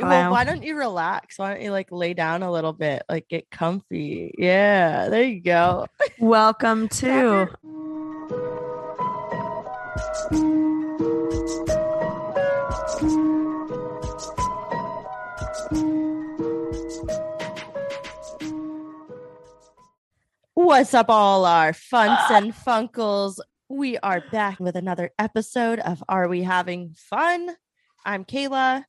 Well, why don't you relax? Why don't you like lay down a little bit, like get comfy? Yeah, there you go. Welcome to What's up, all our funts ah. and funkles? We are back with another episode of Are We Having Fun? I'm Kayla.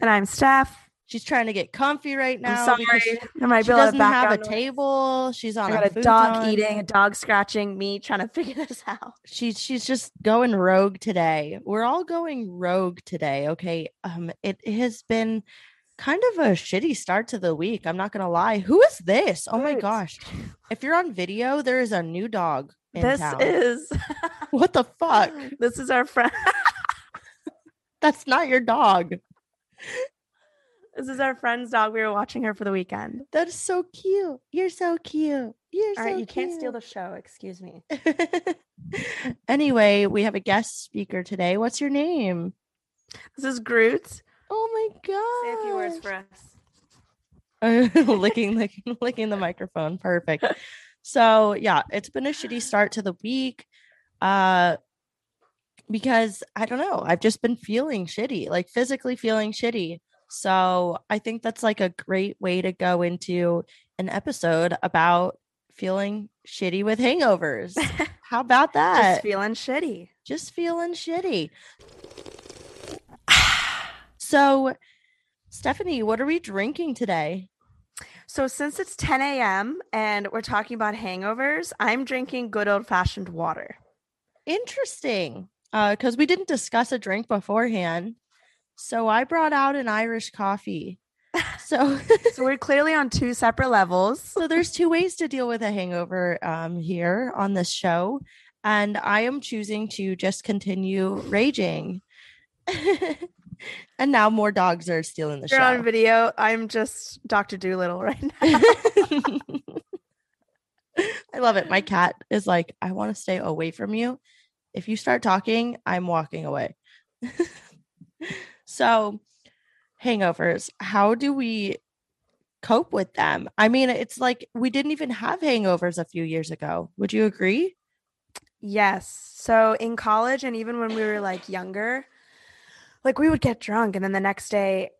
And I'm Steph. She's trying to get comfy right now. I'm sorry. She, There might she be a doesn't have a noise. table. She's on I got a, a dog eating, a dog scratching, me trying to figure this out. she's she's just going rogue today. We're all going rogue today. Okay. Um, it has been kind of a shitty start to the week. I'm not gonna lie. Who is this? Oh my gosh. If you're on video, there is a new dog in This town. is what the fuck? this is our friend. That's not your dog. this is our friend's dog. We were watching her for the weekend. That is so cute. You're so cute. You're All so right, you can't steal the show. Excuse me. anyway, we have a guest speaker today. What's your name? This is Groot. Oh my god. Say a few words for us. licking, licking, licking the microphone. Perfect. So yeah, it's been a shitty start to the week. Uh because I don't know, I've just been feeling shitty, like physically feeling shitty. So I think that's like a great way to go into an episode about feeling shitty with hangovers. How about that? Just feeling shitty. just feeling shitty. so, Stephanie, what are we drinking today? So since it's 10 a.m. and we're talking about hangovers, I'm drinking good old fashioned water. Interesting. Uh, because we didn't discuss a drink beforehand. So I brought out an Irish coffee. So So we're clearly on two separate levels. so there's two ways to deal with a hangover um here on this show. And I am choosing to just continue raging. and now more dogs are stealing the You're on video. I'm just Dr. Dolittle right now. I love it. My cat is like, I want to stay away from you. If you start talking, I'm walking away. so, hangovers, how do we cope with them? I mean, it's like we didn't even have hangovers a few years ago. Would you agree? Yes. So in college and even when we were like younger, like we would get drunk and then the next day,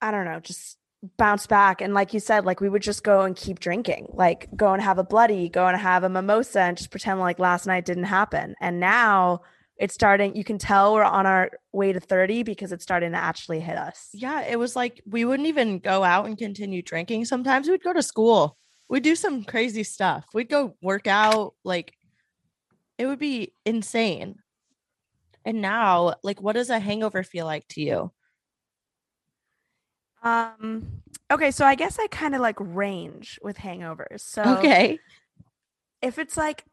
I don't know, just bounce back. And like you said, like we would just go and keep drinking, like go and have a bloody, go and have a mimosa and just pretend like last night didn't happen. And now it's starting, you can tell we're on our way to 30 because it's starting to actually hit us. Yeah, it was like we wouldn't even go out and continue drinking. Sometimes we'd go to school. We'd do some crazy stuff. We'd go work out. Like it would be insane. And now, like, what does a hangover feel like to you? Um, okay. So I guess I kind of like range with hangovers. So Okay. if it's like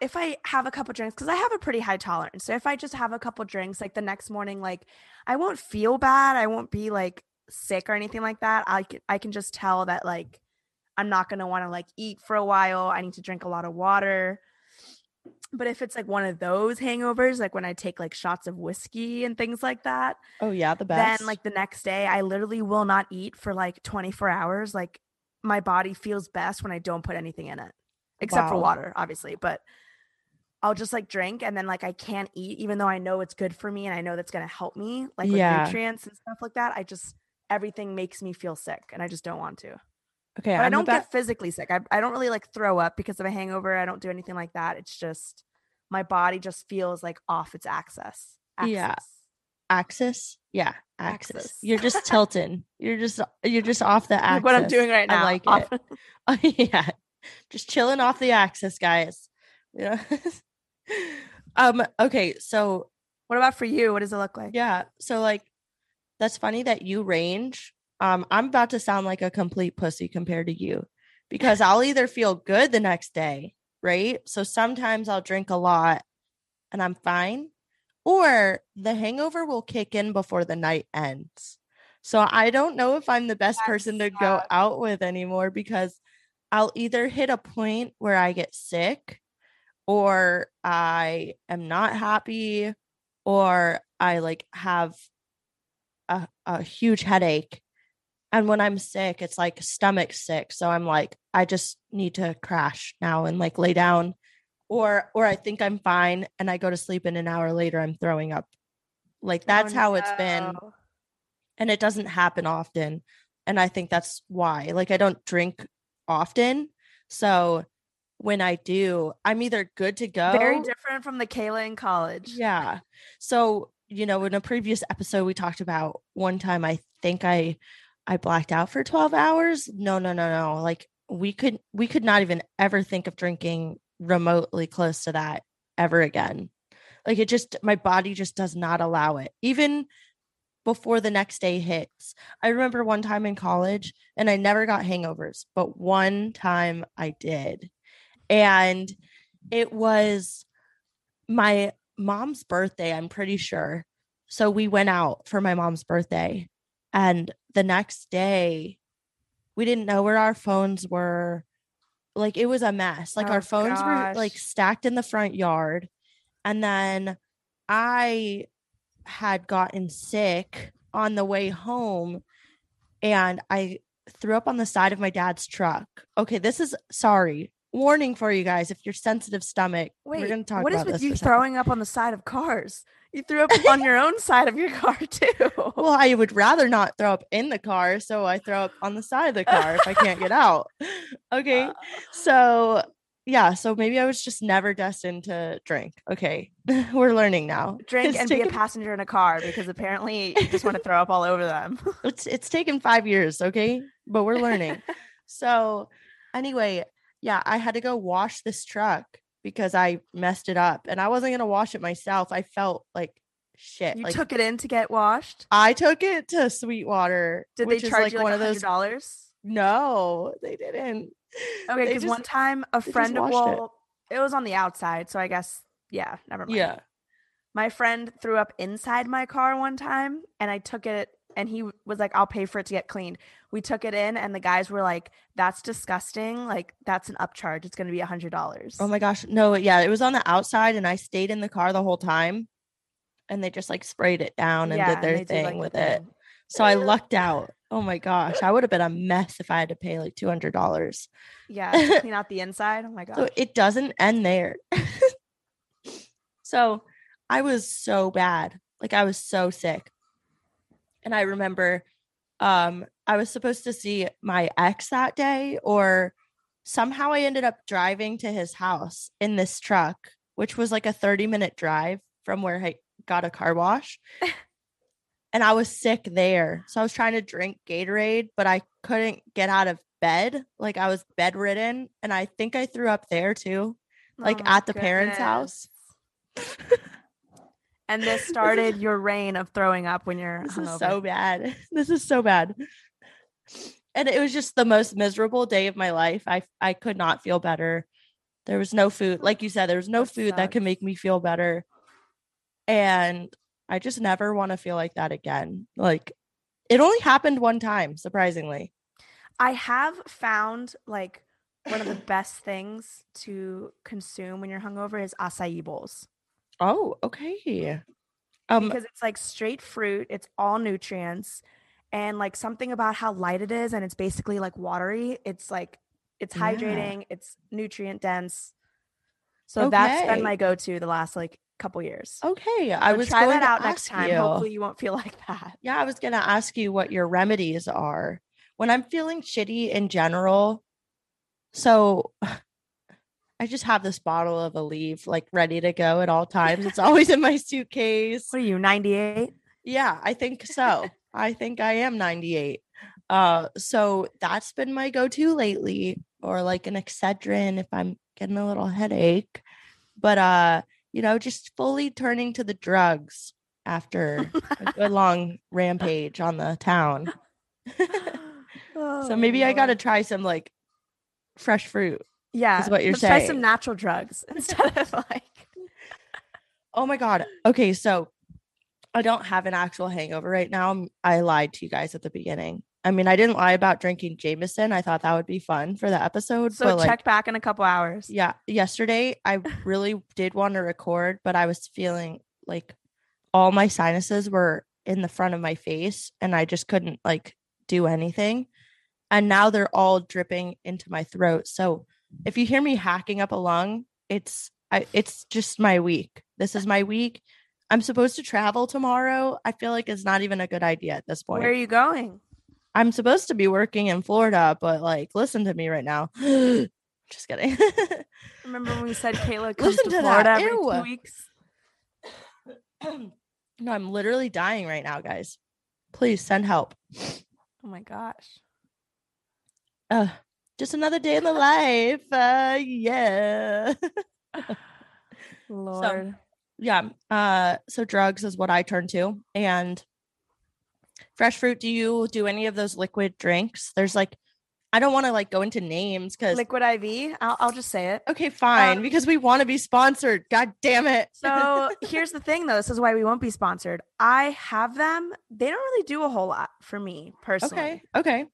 if I have a couple drinks, because I have a pretty high tolerance. So if I just have a couple drinks, like the next morning, like I won't feel bad. I won't be like sick or anything like that. I can, I can just tell that like I'm not gonna want to like eat for a while. I need to drink a lot of water. But if it's like one of those hangovers, like when I take like shots of whiskey and things like that, Oh yeah, the best. then like the next day I literally will not eat for like 24 hours. Like my body feels best when I don't put anything in it. Except for water, obviously, but I'll just like drink and then like I can't eat even though I know it's good for me and I know that's going to help me like with Yeah. nutrients and stuff like that. I just everything makes me feel sick and I just don't want to. Okay, But I don't about- get physically sick. I, I don't really like throw up because of a hangover. I don't do anything like that. It's just my body just feels like off its axis. Yeah. axis. axis. Yeah, axis. Axis. You're just tilting. You're just you're just off the axis. Like what I'm doing right now. I like off- it. Oh, yeah, just chilling off the axis, guys. Yeah. um. Okay. So What about for you? What does it look like? yeah. So like, that's funny that you range. Um. I'm about to sound like a complete pussy compared to you, because I'll either feel good the next day, right? So sometimes I'll drink a lot, and I'm fine, or the hangover will kick in before the night ends. So I don't know if I'm the best That's person to go out with anymore because I'll either hit a point where I get sick or I am not happy or I like have a, a huge headache And when I'm sick, it's like stomach sick. So I'm like, I just need to crash now and like lay down. Or or I think I'm fine and I go to sleep and an hour later I'm throwing up. Like oh, that's Oh, how it's been. And it doesn't happen often. And I think that's why. Like I don't drink often. So when I do, I'm either good to go. Very different from the Kayla in college. Yeah. So, you know, in a previous episode we talked about one time I think I I blacked out for 12 hours. No, no, no, no. Like we could we could not even ever think of drinking remotely close to that ever again. Like it just my body just does not allow it. Even before the next day hits. I remember one time in college and I never got hangovers, but one time I did. And it was my mom's birthday, I'm pretty sure. So we went out for my mom's birthday. And the next day, we didn't know where our phones were. Like it was a mess. Like Oh, our phones were like stacked in the front yard. And then I had gotten sick on the way home and I threw up on the side of my dad's truck. Okay, this is sorry. Warning for you guys if you're sensitive stomach. Wait, we're going to talk what is with you throwing up on the side of cars? You threw up on your own side of your car too. Well, I would rather not throw up in the car, so I throw up on the side of the car if I can't get out. Okay. Uh, So, yeah, so maybe I was just never destined to drink. Okay. We're learning now. drink It's and be a passenger in a car because apparently you just want to throw up all over them. it's it's taken 5 years, okay? But we're learning. so, anyway, yeah, I had to go wash this truck because I messed it up and I wasn't going to wash it myself. I felt like shit. you like took it in to get washed. I took it to Sweetwater, Did they charge like you like one of those dollars? No, they didn't. Okay, because one time a friend, washed it. well, it. was on the outside, so I guess yeah, never mind. Yeah. my friend threw up inside my car one time, and I took it, and he was like, "I'll pay for it to get cleaned." We took it in, and the guys were like, "That's disgusting. Like that's an upcharge. It's going to be a hundred dollars." Oh my gosh. No, yeah, it was on the outside and I stayed in the car the whole time. And they just like sprayed it down and did their do, thing like, the with it. thing. So I lucked out. Oh my gosh. I would have been a mess if I had to pay like $200. Yeah, clean out the inside. Oh my god. So it doesn't end there. so I was so bad. Like I was so sick. And I remember um I was supposed to see my ex that day or somehow I ended up driving to his house in this truck, which was like a 30 minute drive from where I got a car wash. and I was sick there. So I was trying to drink Gatorade, but I couldn't get out of bed. Like I was bedridden and I think I threw up there too, like Oh at the parents' house. And this started your reign of throwing up when you're This is so bad. This is so bad. And it was just the most miserable day of my life. I I could not feel better. There was no food. Like you said, there was no That food that could make me feel better. And I just never want to feel like that again. Like it only happened one time, surprisingly. I have found like one of the best things to consume when you're hungover is acai bowls Oh, okay. Um because it's like straight fruit, it's all nutrients, and like something about how light it is, and it's basically like watery. It's like it's Yeah. hydrating, it's nutrient dense. So that's been my go-to the last like couple years. okay. I So was try going that out next time. you. Hopefully, you won't feel like that. Yeah, I was going to ask you what your remedies are. When I'm feeling shitty in general, so I just have this bottle of Aleve like ready to go at all times. It's always in my suitcase. What are you, 98? Yeah, I think so. I think I am 98. Uh so that's been my go-to lately or like an Excedrin if I'm getting a little headache. But uh, you know, just fully turning to the drugs after a good long rampage on the town. So maybe I got to try some like fresh fruit. Yeah, Is what you're let's Try some natural drugs instead of like. Oh my god. Okay, so I don't have an actual hangover right now. I lied to you guys at the beginning. I mean, I didn't lie about drinking Jameson. I thought that would be fun for the episode. So check like, back in a couple hours. yeah, yesterday I really did want to record, but I was feeling like all my sinuses were in the front of my face and I just couldn't like do anything. And now they're all dripping into my throat. So if you hear me hacking up a lung, it's I, it's just my week. This is my week. I'm supposed to travel tomorrow. I feel like it's not even a good idea at this point. Where are you going? I'm supposed to be working in Florida, but like, listen to me right now. just kidding. Remember when we said Kayla comes Listen to, to Florida that. every Ew. two weeks? no, I'm literally dying right now, guys. Please send help. Oh my gosh. Uh, just another day in the life. Uh, yeah. Lord. yeah. Uh, so drugs is what I turn to. And fresh fruit, do you do any of those liquid drinks? There's like, I don't want to like go into names because Liquid IV. I'll, I'll just say it. okay, fine, Um, because we want to be sponsored. God damn it. So here's the thing, though. This is why we won't be sponsored. I have them. They don't really do a whole lot for me personally. okay, okay.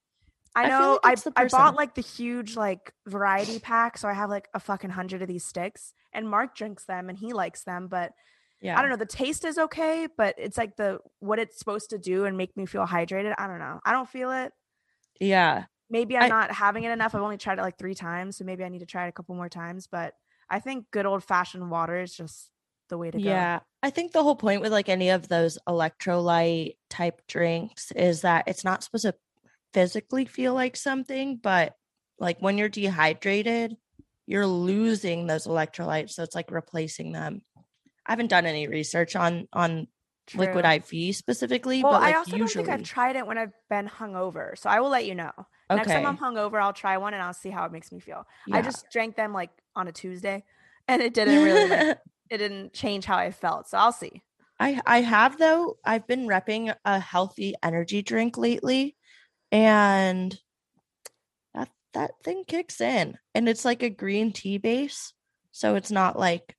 I I know like I, I bought like the huge like variety pack, so I have like a fucking hundred of these sticks. And Mark drinks them and he likes them, but Yeah. I don't know. The taste is okay, but it's like the what it's supposed to do and make me feel hydrated. I don't know. I don't feel it. Yeah. Maybe I'm I- not having it enough. I've only tried it like three times, so maybe I need to try it a couple more times. But I think good old fashioned water is just the way to go. Yeah. I think the whole point with like any of those electrolyte type drinks is that it's not supposed to physically feel like something, but like when you're dehydrated, you're losing those electrolytes. So it's like replacing them. I haven't done any research on on liquid IV specifically, Well, but like I also usually don't think I've tried it when I've been hungover, so I will let you know. Okay. Next time I'm hungover, I'll try one and I'll see how it makes me feel. I just drank them like on a Tuesday, and it didn't really like, it didn't change how I felt. So I'll see. I I have though. I've been repping a healthy energy drink lately, and that that thing kicks in, and it's like a green tea base, so it's not like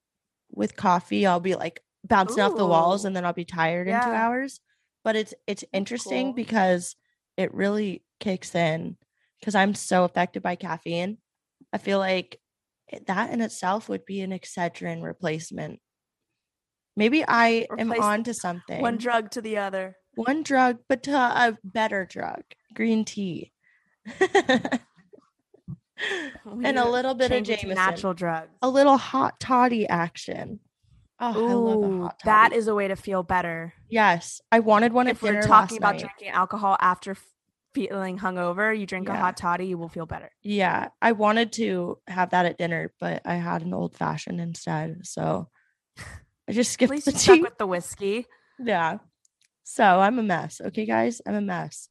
with coffee. I'll be like bouncing off the walls, and then I'll be tired in two hours. But it's it's interesting cool. because it really kicks in because I'm so affected by caffeine. I feel like that in itself would be an Excedrin replacement. Maybe I am Replace on to something. One drug to the other. One drug, but to a better drug, green tea. Oh, and a little bit of change it to Jameson. natural drugs. A little hot toddy action. Oh, I love a hot toddy. that is a way to feel better. yes. I wanted one at If we're dinner talking about night. drinking alcohol after feeling hungover, you drink a hot toddy, you will feel better. Yeah, I wanted to have that at dinner, but I had an old fashioned instead. So I just At skipped least the tea. with the whiskey. yeah. So I'm a mess. Okay, guys, I'm a mess.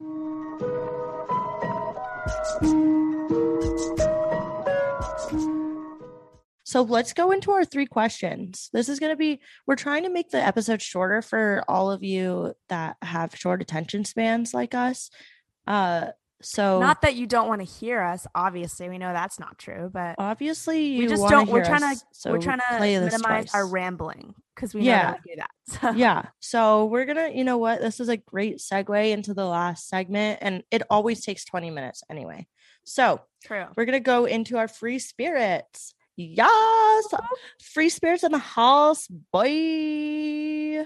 So let's go into our three questions. This is going to be, we're trying to make the episode shorter for all of you that have short attention spans like us. Uh, so Not that you don't want to hear us. Obviously, we know that's not true, but obviously you we just don't. We're trying us, to. so we're trying to minimize our rambling because we know Yeah. that do that. So, yeah. So we're gonna, you know what? This is a great segue into the last segment, and it always takes 20 minutes anyway. So true. we're gonna go into our free spirits. Yes, free spirits in the house, boy.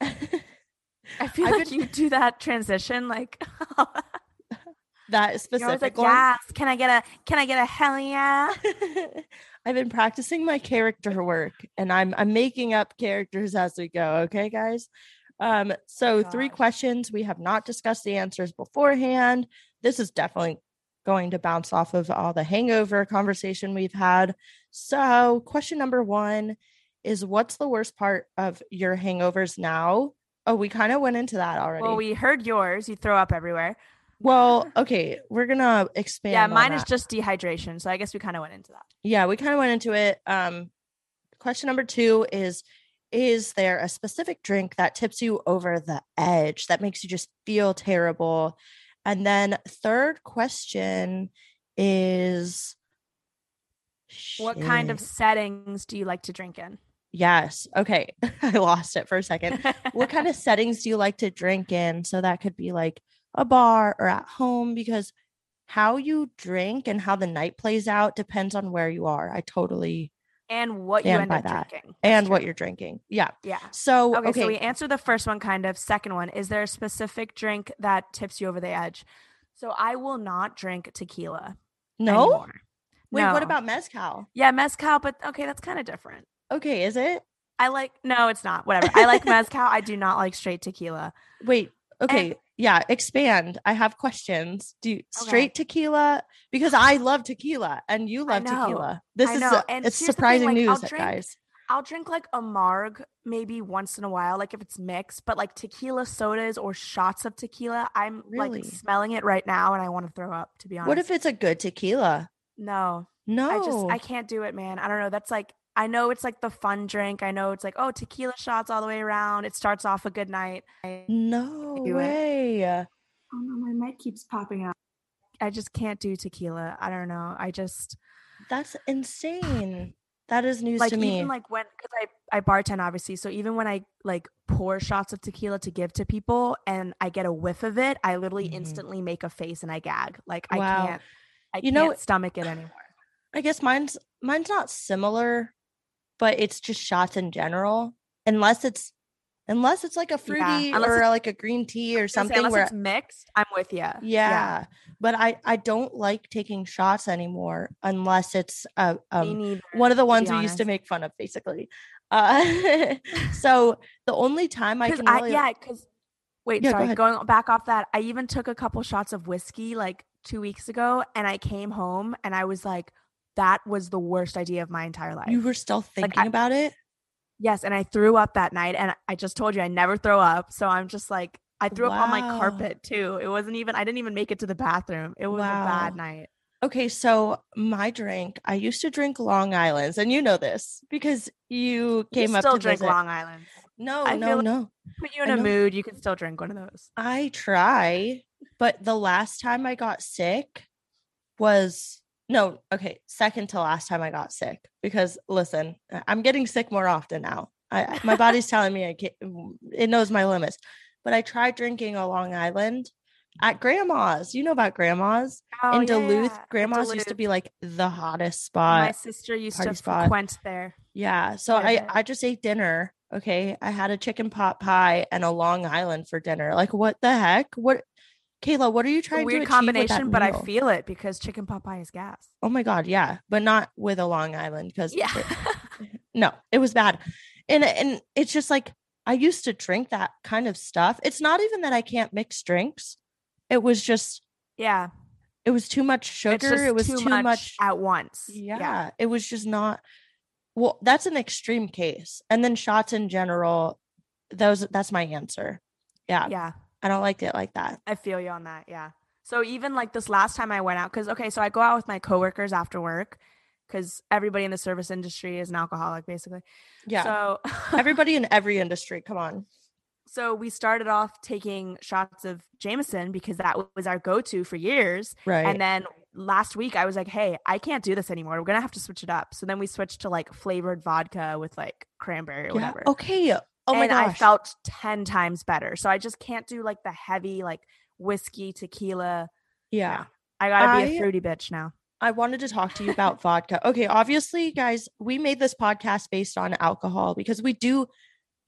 I feel I've like been- you do that transition like. that specific like, one. yes. Can I get a? Can I get a hell yeah? I've been practicing my character work and I'm I'm making up characters as we go, okay guys? Um so three questions we have not discussed the answers beforehand. This is definitely going to bounce off of all the hangover conversation we've had. So, question number 1 is what's the worst part of your hangovers now? Oh, we kind of went into that already. Well, we heard yours. You throw up everywhere. Well, okay, we're to expand yeah, mine is just dehydration. So I guess we kind of went into that. yeah we kind of went into it um question number two is is there a specific drink that tips you over the edge that makes you just feel terrible and then third question is What kind of settings do you like to drink in? yes okay i lost it for a second what kind of settings do you like to drink in so that could be like a bar or at home because how you drink and how the night plays out depends on where you are i totally and what you end up that. drinking and what you're drinking. Yeah. Yeah. So Okay, okay, so we answer the first one kind of. Second one, is there a specific drink that tips you over the edge? So I will not drink tequila. no. anymore. Wait, what about mezcal? Yeah, mezcal, but okay, that's kind of different. Okay, is it? I like no, it's not. Whatever. I like mezcal. I do not like straight tequila. Wait. Eh, okay. yeah. Expand. I have questions. Do you, Okay. straight tequila? Because I love tequila and you love tequila. This is and it's surprising like, I'll news, drink- guys. I'll drink like a marg maybe once in a while, like if it's mixed, but like tequila sodas or shots of tequila, I'm Really? like smelling it right now and I want to throw up, to be honest. What if it's a good tequila? no, No. I just I can't do it, man. I don't know. That's like I know it's like the fun drink. I know it's like, oh, tequila shots all the way around. It starts off a good night. I, no do it. way. oh no, my mic keeps popping up. I just can't do tequila. I don't know. I just That's insane. That is news like to me. even like when because I I bartend obviously, so even when I like pour shots of tequila to give to people and I get a whiff of it, I literally Mhm. instantly make a face and I gag. Like Wow. I can't. I You can't know- stomach it anymore. I guess mine's mine's not similar, but it's just shots in general. Unless it's unless it's like a fruity unless or like a green tea or I say, something unless where it's mixed, I'm with you. yeah, but I I don't like taking shots anymore unless it's uh, um neither, one of the ones we used to make fun of basically. Uh so the only time I can I, really yeah, because wait, Yeah, sorry, ahead. going back off that, I even took a couple shots of whiskey like two weeks ago, and I came home and I was like, that was the worst idea of my entire life. you were still thinking I- about it. yes, and I threw up that night, and I just told you I never throw up, so I'm just like, I threw up on my carpet too. It wasn't even. I didn't even make it to the bathroom. It was a bad night. Okay, so my drink, I used to drink Long Island's, and you know this because you You came up still to drink visit. Long Islands. No, I no, like- no. Put you in I a know. mood. You can still drink one of those. I try, but the last time I got sick was no, okay, second to last time I got sick because listen, I'm getting sick more often now. I my body's telling me I can't, it knows my limits. But I tried drinking a Long Island at grandma's. You know about grandma's Oh, in Duluth. yeah, Grandma's used to be like the hottest spot. My sister used to spot. frequent there. Yeah. So a I. I just ate dinner. Okay. I had a chicken pot pie and a Long Island for dinner. Like what the heck? What Kayla, what are you a trying to weird that combination, but I feel it because chicken pot pie is gas. Oh my god, yeah, but not with a Long Island because Yeah. no, it was bad. And and it's just like I used to drink that kind of stuff. It's not even that I can't mix drinks. It was just yeah. it was too much sugar. It was too, too, much, much at once. yeah, it was just not well that's an extreme case and then shots in general those that's my answer yeah, Yeah. I don't like it like that I feel you on that. Yeah. So even like this last time I went out, because okay, so I go out with my coworkers after work, because everybody in the service industry is an alcoholic, basically. yeah So everybody in every industry come on so we started off taking shots of Jameson because that was our go-to for years. right And then last week I was like, hey, I can't do this anymore. We're gonna have to switch it up. So then we switched to like flavored vodka with like cranberry or yeah. whatever. okay oh my and gosh I felt 10 times better. So I just can't do like the heavy like whiskey, tequila. yeah I gotta be a fruity bitch now. I wanted to talk to you about vodka. Okay, obviously, guys, we made this podcast based on alcohol because we do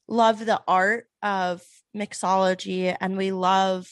love the art of mixology and we love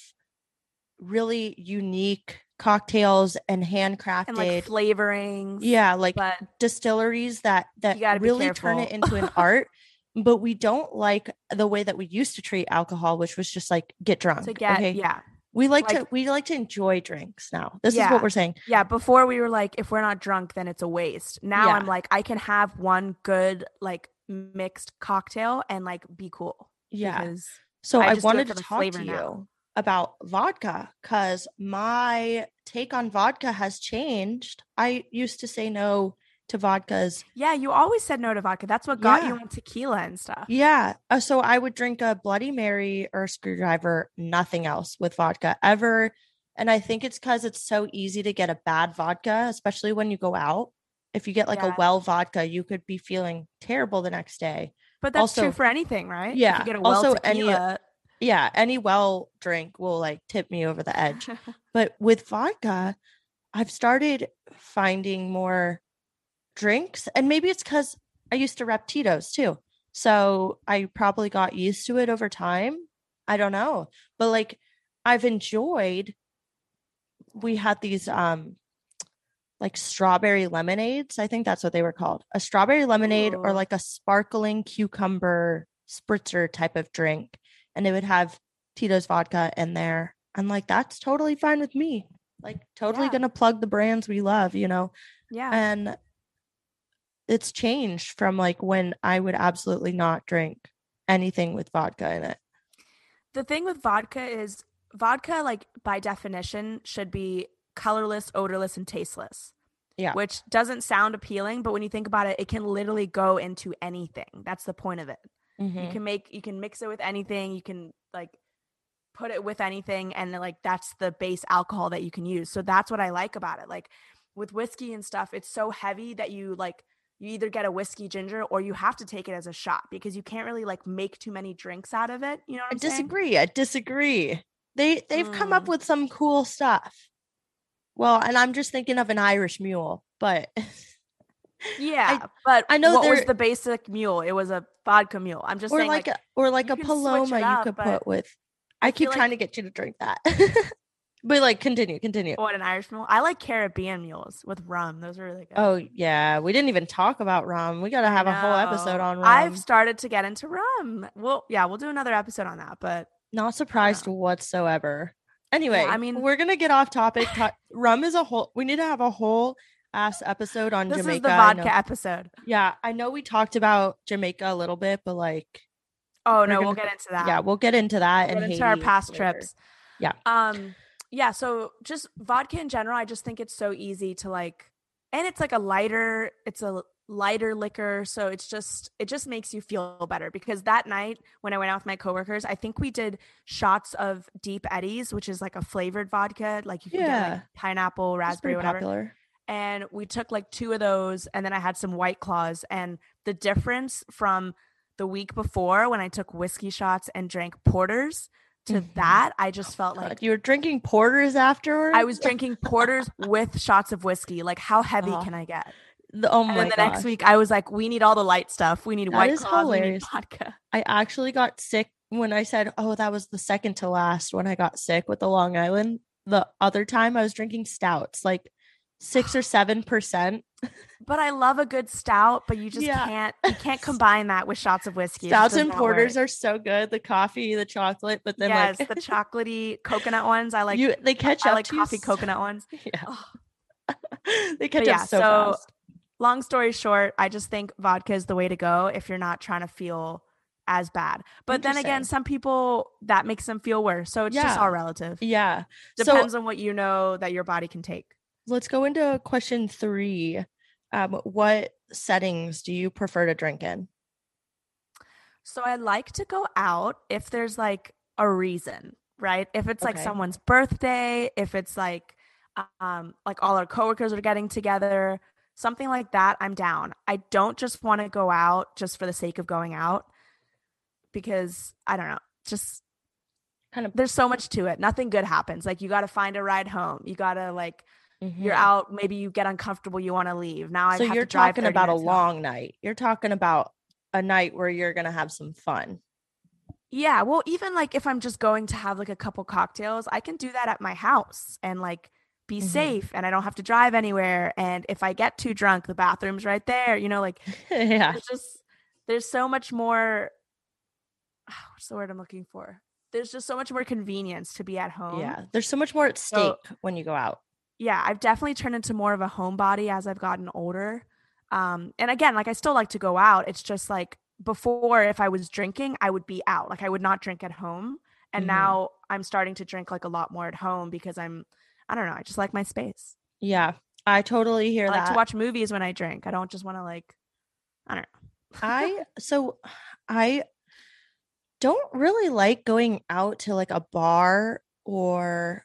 really unique cocktails and handcrafted. And like flavorings. yeah, like distilleries that that really turn it into an art. But we don't like the way that we used to treat alcohol, which was just like get drunk. to get okay, yeah. we like, to we like to enjoy drinks now. This is what we're saying. Yeah. Before we were like, if we're not drunk, then it's a waste. Now Yeah. I'm like, I can have one good like mixed cocktail and like be cool. Yeah. So I I, just do it wanted to talk to now. you about vodka because my take on vodka has changed. I used to say no to vodkas. yeah, you always said no to vodka. That's what got you Yeah. on tequila and stuff. Yeah. uh, so I would drink a Bloody Mary or a screwdriver, nothing else with vodka ever. And I think it's because it's so easy to get a bad vodka, especially when you go out. If you get like Yeah. a well vodka, you could be feeling terrible the next day. But that's Also- true for anything, right? If Yeah, you get a well also any- tequila, Yeah. Any well drink will like tip me over the edge. But with vodka, I've started finding more drinks, and maybe it's because I used to rep Tito's too. So I probably got used to it over time. I don't know. But like I've enjoyed we had these um like strawberry lemonades. I think that's what they were called. A strawberry lemonade or like a sparkling cucumber spritzer type of drink. And they would have Tito's vodka in there. And like that's totally fine with me. Like totally Yeah. gonna plug the brands we love, you know. Yeah. And it's changed from like when I would absolutely not drink anything with vodka in it. the thing with vodka is vodka, like by definition, should be colorless, odorless, and tasteless. Yeah. Which doesn't sound appealing, but when you think about it, it can literally go into anything. That's the point of it. You Mhm. can make you can mix it with anything. You can like put it with anything and like that's the base alcohol that you can use. So that's what I like about it. Like with whiskey and stuff, it's so heavy that you like you either get a whiskey ginger or you have to take it as a shot because you can't really like make too many drinks out of it. You know what I saying? disagree. I disagree. They they've come up Mm. with some cool stuff. Well, and I'm just thinking of an Irish mule, but Yeah, but I know what was the basic mule? It was a vodka mule. I'm just or saying, like, like, a or like a paloma you could put with. I keep feel trying like- to get you to drink that. but like continue, continue. what an Irish mule. I like Caribbean mules with rum. Those are really good. Oh yeah, we didn't even talk about rum. We got to have a whole episode on rum. I've started to get into rum. Well, yeah, we'll do another episode on that. But Not surprised whatsoever. Anyway, I mean- we're gonna get off topic. Rum is a whole. We need to have a whole ass episode on this Jamaica. is the vodka episode. Yeah, I know we talked about Jamaica a little bit, but like, Oh no, we'll get into that. yeah, we'll get into that We'll and get into our past later. trips. Yeah. Um. Yeah. So just vodka in general, I just think it's so easy to like, and it's like a lighter. It's a lighter liquor, so it's just it just makes you feel better. Because that night when I went out with my coworkers, I think we did shots of Deep Eddies, which is like a flavored vodka, like you can get Yeah. like pineapple, raspberry, whatever popular. and we took like two of those and then i had some white claws and the difference from the week before when i took whiskey shots and drank porters to Mhm. that i just felt God, like you were drinking porters afterwards. i was drinking porters with shots of whiskey like how heavy Oh can i get The- oh and my then the gosh. next week i was like we need all the light stuff we need That white claws we need vodka I actually got sick when I said, "Oh, that was the second to last." When I got sick with the Long Island, the other time I was drinking stouts, like six or seven percent. but i love a good stout but you just Yeah. can't you can't combine that with shots of whiskey Stouts and porters work. are so good. The coffee, the chocolate, but then yes like the chocolatey coconut ones i like you, they catch i up like to you coffee s- coconut ones Yeah, Ugh. they catch yeah, up so, so- fast. long story short, I just think vodka is the way to go if you're not trying to feel as bad. But then again, some people that makes them feel worse. So it's just all relative. Yeah. Depends so on what you know that your body can take. Let's go into question three. Um, what settings do you prefer to drink in? So I like to go out if there's like a reason, right? If it's like someone's birthday, if it's like um like all our coworkers are getting together, something like that, I'm down. I don't just want to go out just for the sake of going out because I don't know, just Kind of there's so much to it. Nothing good happens. Like you got to find a ride home. You got to like you're Mhm. out. Maybe you get uncomfortable. You want to leave. Now I So have you're to drive talking about a long night. You're talking about a night where you're gonna have some fun. Yeah, well, even like if I'm just going to have like a couple cocktails, I can do that at my house and like be Mhm. safe and I don't have to drive anywhere. And if I get too drunk, the bathroom's right there. You know, like yeah. there's just there's so much more what's the word I'm looking for? There's just so much more convenience to be at home. Yeah. There's so much more at stake So- when you go out. Yeah, I've definitely turned into more of a homebody as I've gotten older. Um, and again, like I still like to go out. It's just like before, if I was drinking, I would be out. Like I would not drink at home. And Mhm. now I'm starting to drink like a lot more at home because I'm, I don't know, I just like my space. Yeah. I totally hear that. I like that. to watch movies when I drink. I don't just want to like, I don't know. I so I don't really like going out to like a bar or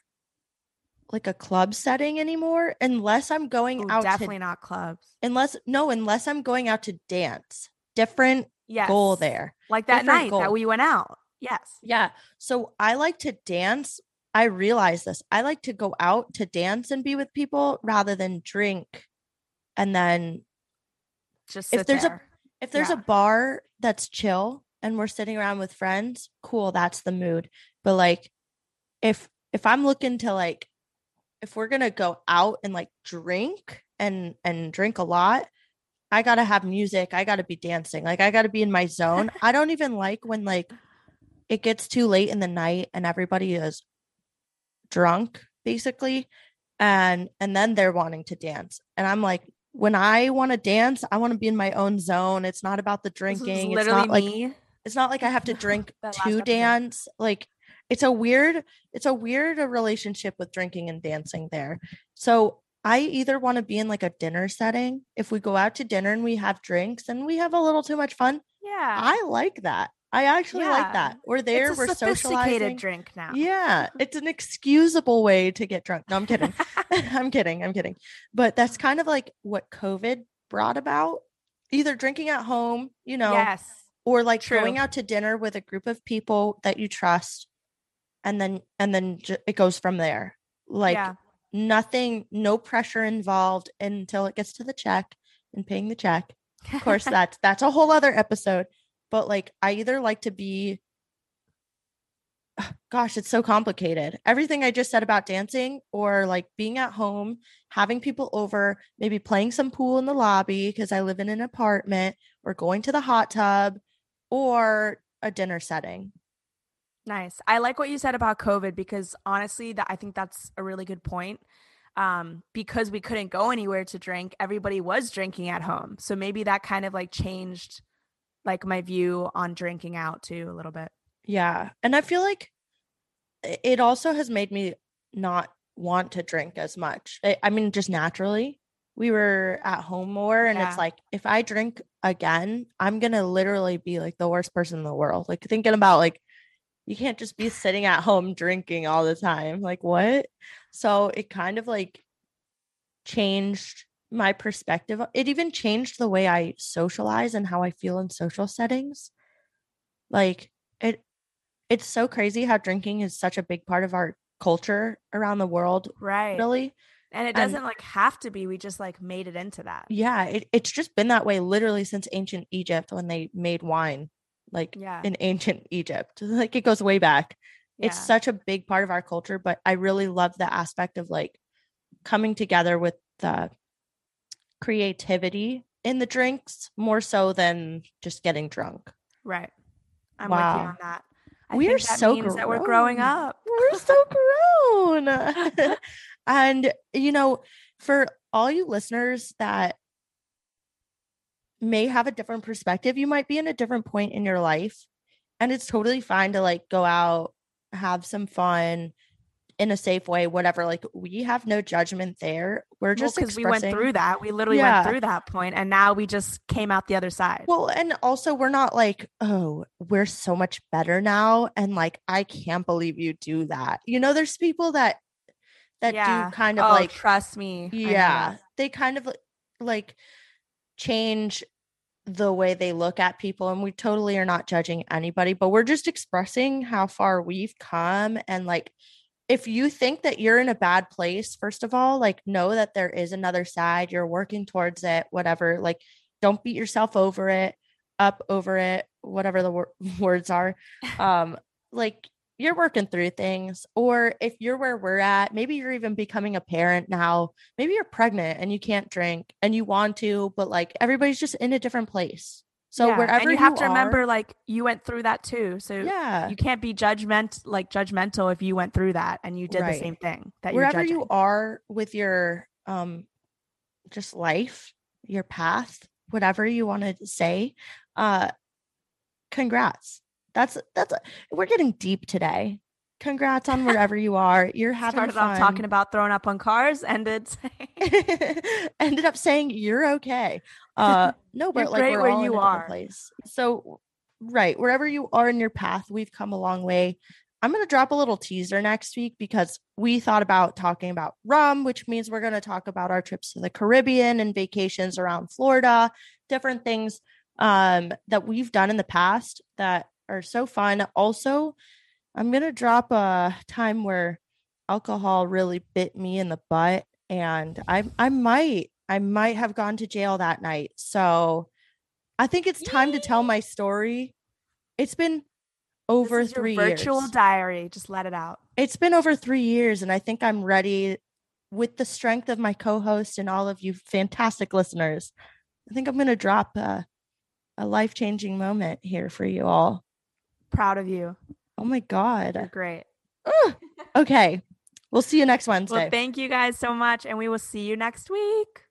like a club setting anymore unless I'm going Ooh, out definitely to not clubs. unless no unless I'm going out to dance. Different Yes. goal there. Like that Different night goal. that we went out. Yes. Yeah. So I like to dance. I realize this. I like to go out to dance and be with people rather than drink and then just if there's a- if there's Yeah. a bar that's chill and we're sitting around with friends, cool, that's the mood. But like if if I'm looking to like if we're going to go out and like drink and and drink a lot, I got to have music. I got to be dancing. Like I got to be in my zone. I don't even like when like it gets too late in the night and everybody is drunk basically and and then they're wanting to dance. And I'm like when I want to dance, I want to be in my own zone. It's not about the drinking. It's not like it's not like I have to drink to dance. Like it's a weird, it's a weird uh, relationship with drinking and dancing there. So I either want to be in like a dinner setting. If we go out to dinner and we have drinks and we have a little too much fun, Yeah. I like that. I actually like that. We're there, it's a we're sophisticated socializing. drink now. Yeah, it's an excusable way to get drunk. No, I'm kidding. I'm kidding. I'm kidding. But that's kind of like what COVID brought about. Either drinking at home, you know, Yes. or like going out to dinner with a group of people that you trust and then and then ju- it goes from there. Like yeah. nothing no pressure involved until it gets to the check and paying the check. Of course that's that's a whole other episode but like i either like to be gosh it's so complicated. Everything i just said about dancing or like being at home having people over maybe playing some pool in the lobby because i live in an apartment or going to the hot tub or a dinner setting Nice. I like what you said about COVID because honestly, that I think that's a really good point. Um, because we couldn't go anywhere to drink, everybody was drinking at home. So maybe that kind of like changed like my view on drinking out too a little bit. Yeah. And I feel like it also has made me not want to drink as much. I, I mean, just naturally. We were at home more, and Yeah. it's like if I drink again, I'm gonna literally be like the worst person in the world. Like thinking about like you can't just be sitting at home drinking all the time. Like what? So it kind of like changed my perspective. It even changed the way I socialize and how I feel in social settings. Like it it's so crazy how drinking is such a big part of our culture around the world, Right. really. And it doesn't like have to be. We just like made it into that. Yeah, it, it's just been that way literally since ancient Egypt when they made wine, like Yeah. in ancient Egypt. Like it goes way back. It's such a big part of our culture, but I really love the aspect of like coming together with the creativity in the drinks more so than just getting drunk. Right. I'm with you Wow. on that. I We think are that so means that we're growing up. We're so grown. and you know, for all you listeners that may have a different perspective, you might be in a different point in your life. And it's totally fine to like go out, have some fun in a safe way, whatever. Like we have no judgment there. We're just because we went through that. We literally Yeah. went through that point, and now we just came out the other side. Well, and also we're not like, oh, we're so much better now. And like, I can't believe you do that. You know, there's people that that yeah. do kind of oh, like trust me. Yeah, they kind of like change the way they look at people and we totally are not judging anybody, but we're just expressing how far we've come and like if you think that you're in a bad place, first of all, like know that there is another side. You're working towards it, whatever. Like don't beat yourself over it, up over it, whatever the wor- words are. Um like you're working through things or if you're where we're at, maybe you're even becoming a parent now. Maybe you're pregnant and you can't drink and you want to, but like everybody's just in a different place. So Yeah, wherever and you have to are- remember, like you went through that too. So yeah. you can't be judgment like judgmental if you went through that and you did Right. the same thing that wherever you're are with your um just life your path whatever you want to say uh congrats that's that's we're getting deep today. Congrats on wherever you are. You're having Started fun. off talking about throwing up on cars, ended saying ended up saying you're okay. Uh no but like we're where all in you different are. place. So right wherever you are in your path we've come a long way. I'm going to drop a little teaser next week because we thought about talking about rum which means we're going to talk about our trips to the caribbean and vacations around florida different things um that we've done in the past that are so fun also i'm going to drop a time where alcohol really bit me in the butt and I I might I might have gone to jail that night. So I think it's time to tell my story. It's been over This is your three virtual years. diary. Just let it out. it's been over three years, and I think I'm ready with the strength of my co-host and all of you fantastic listeners. I think I'm gonna drop a, a life-changing moment here for you all. Proud of you. Oh my God. You're great. Okay. We'll see you next Wednesday. Well, thank you guys so much, and we will see you next week.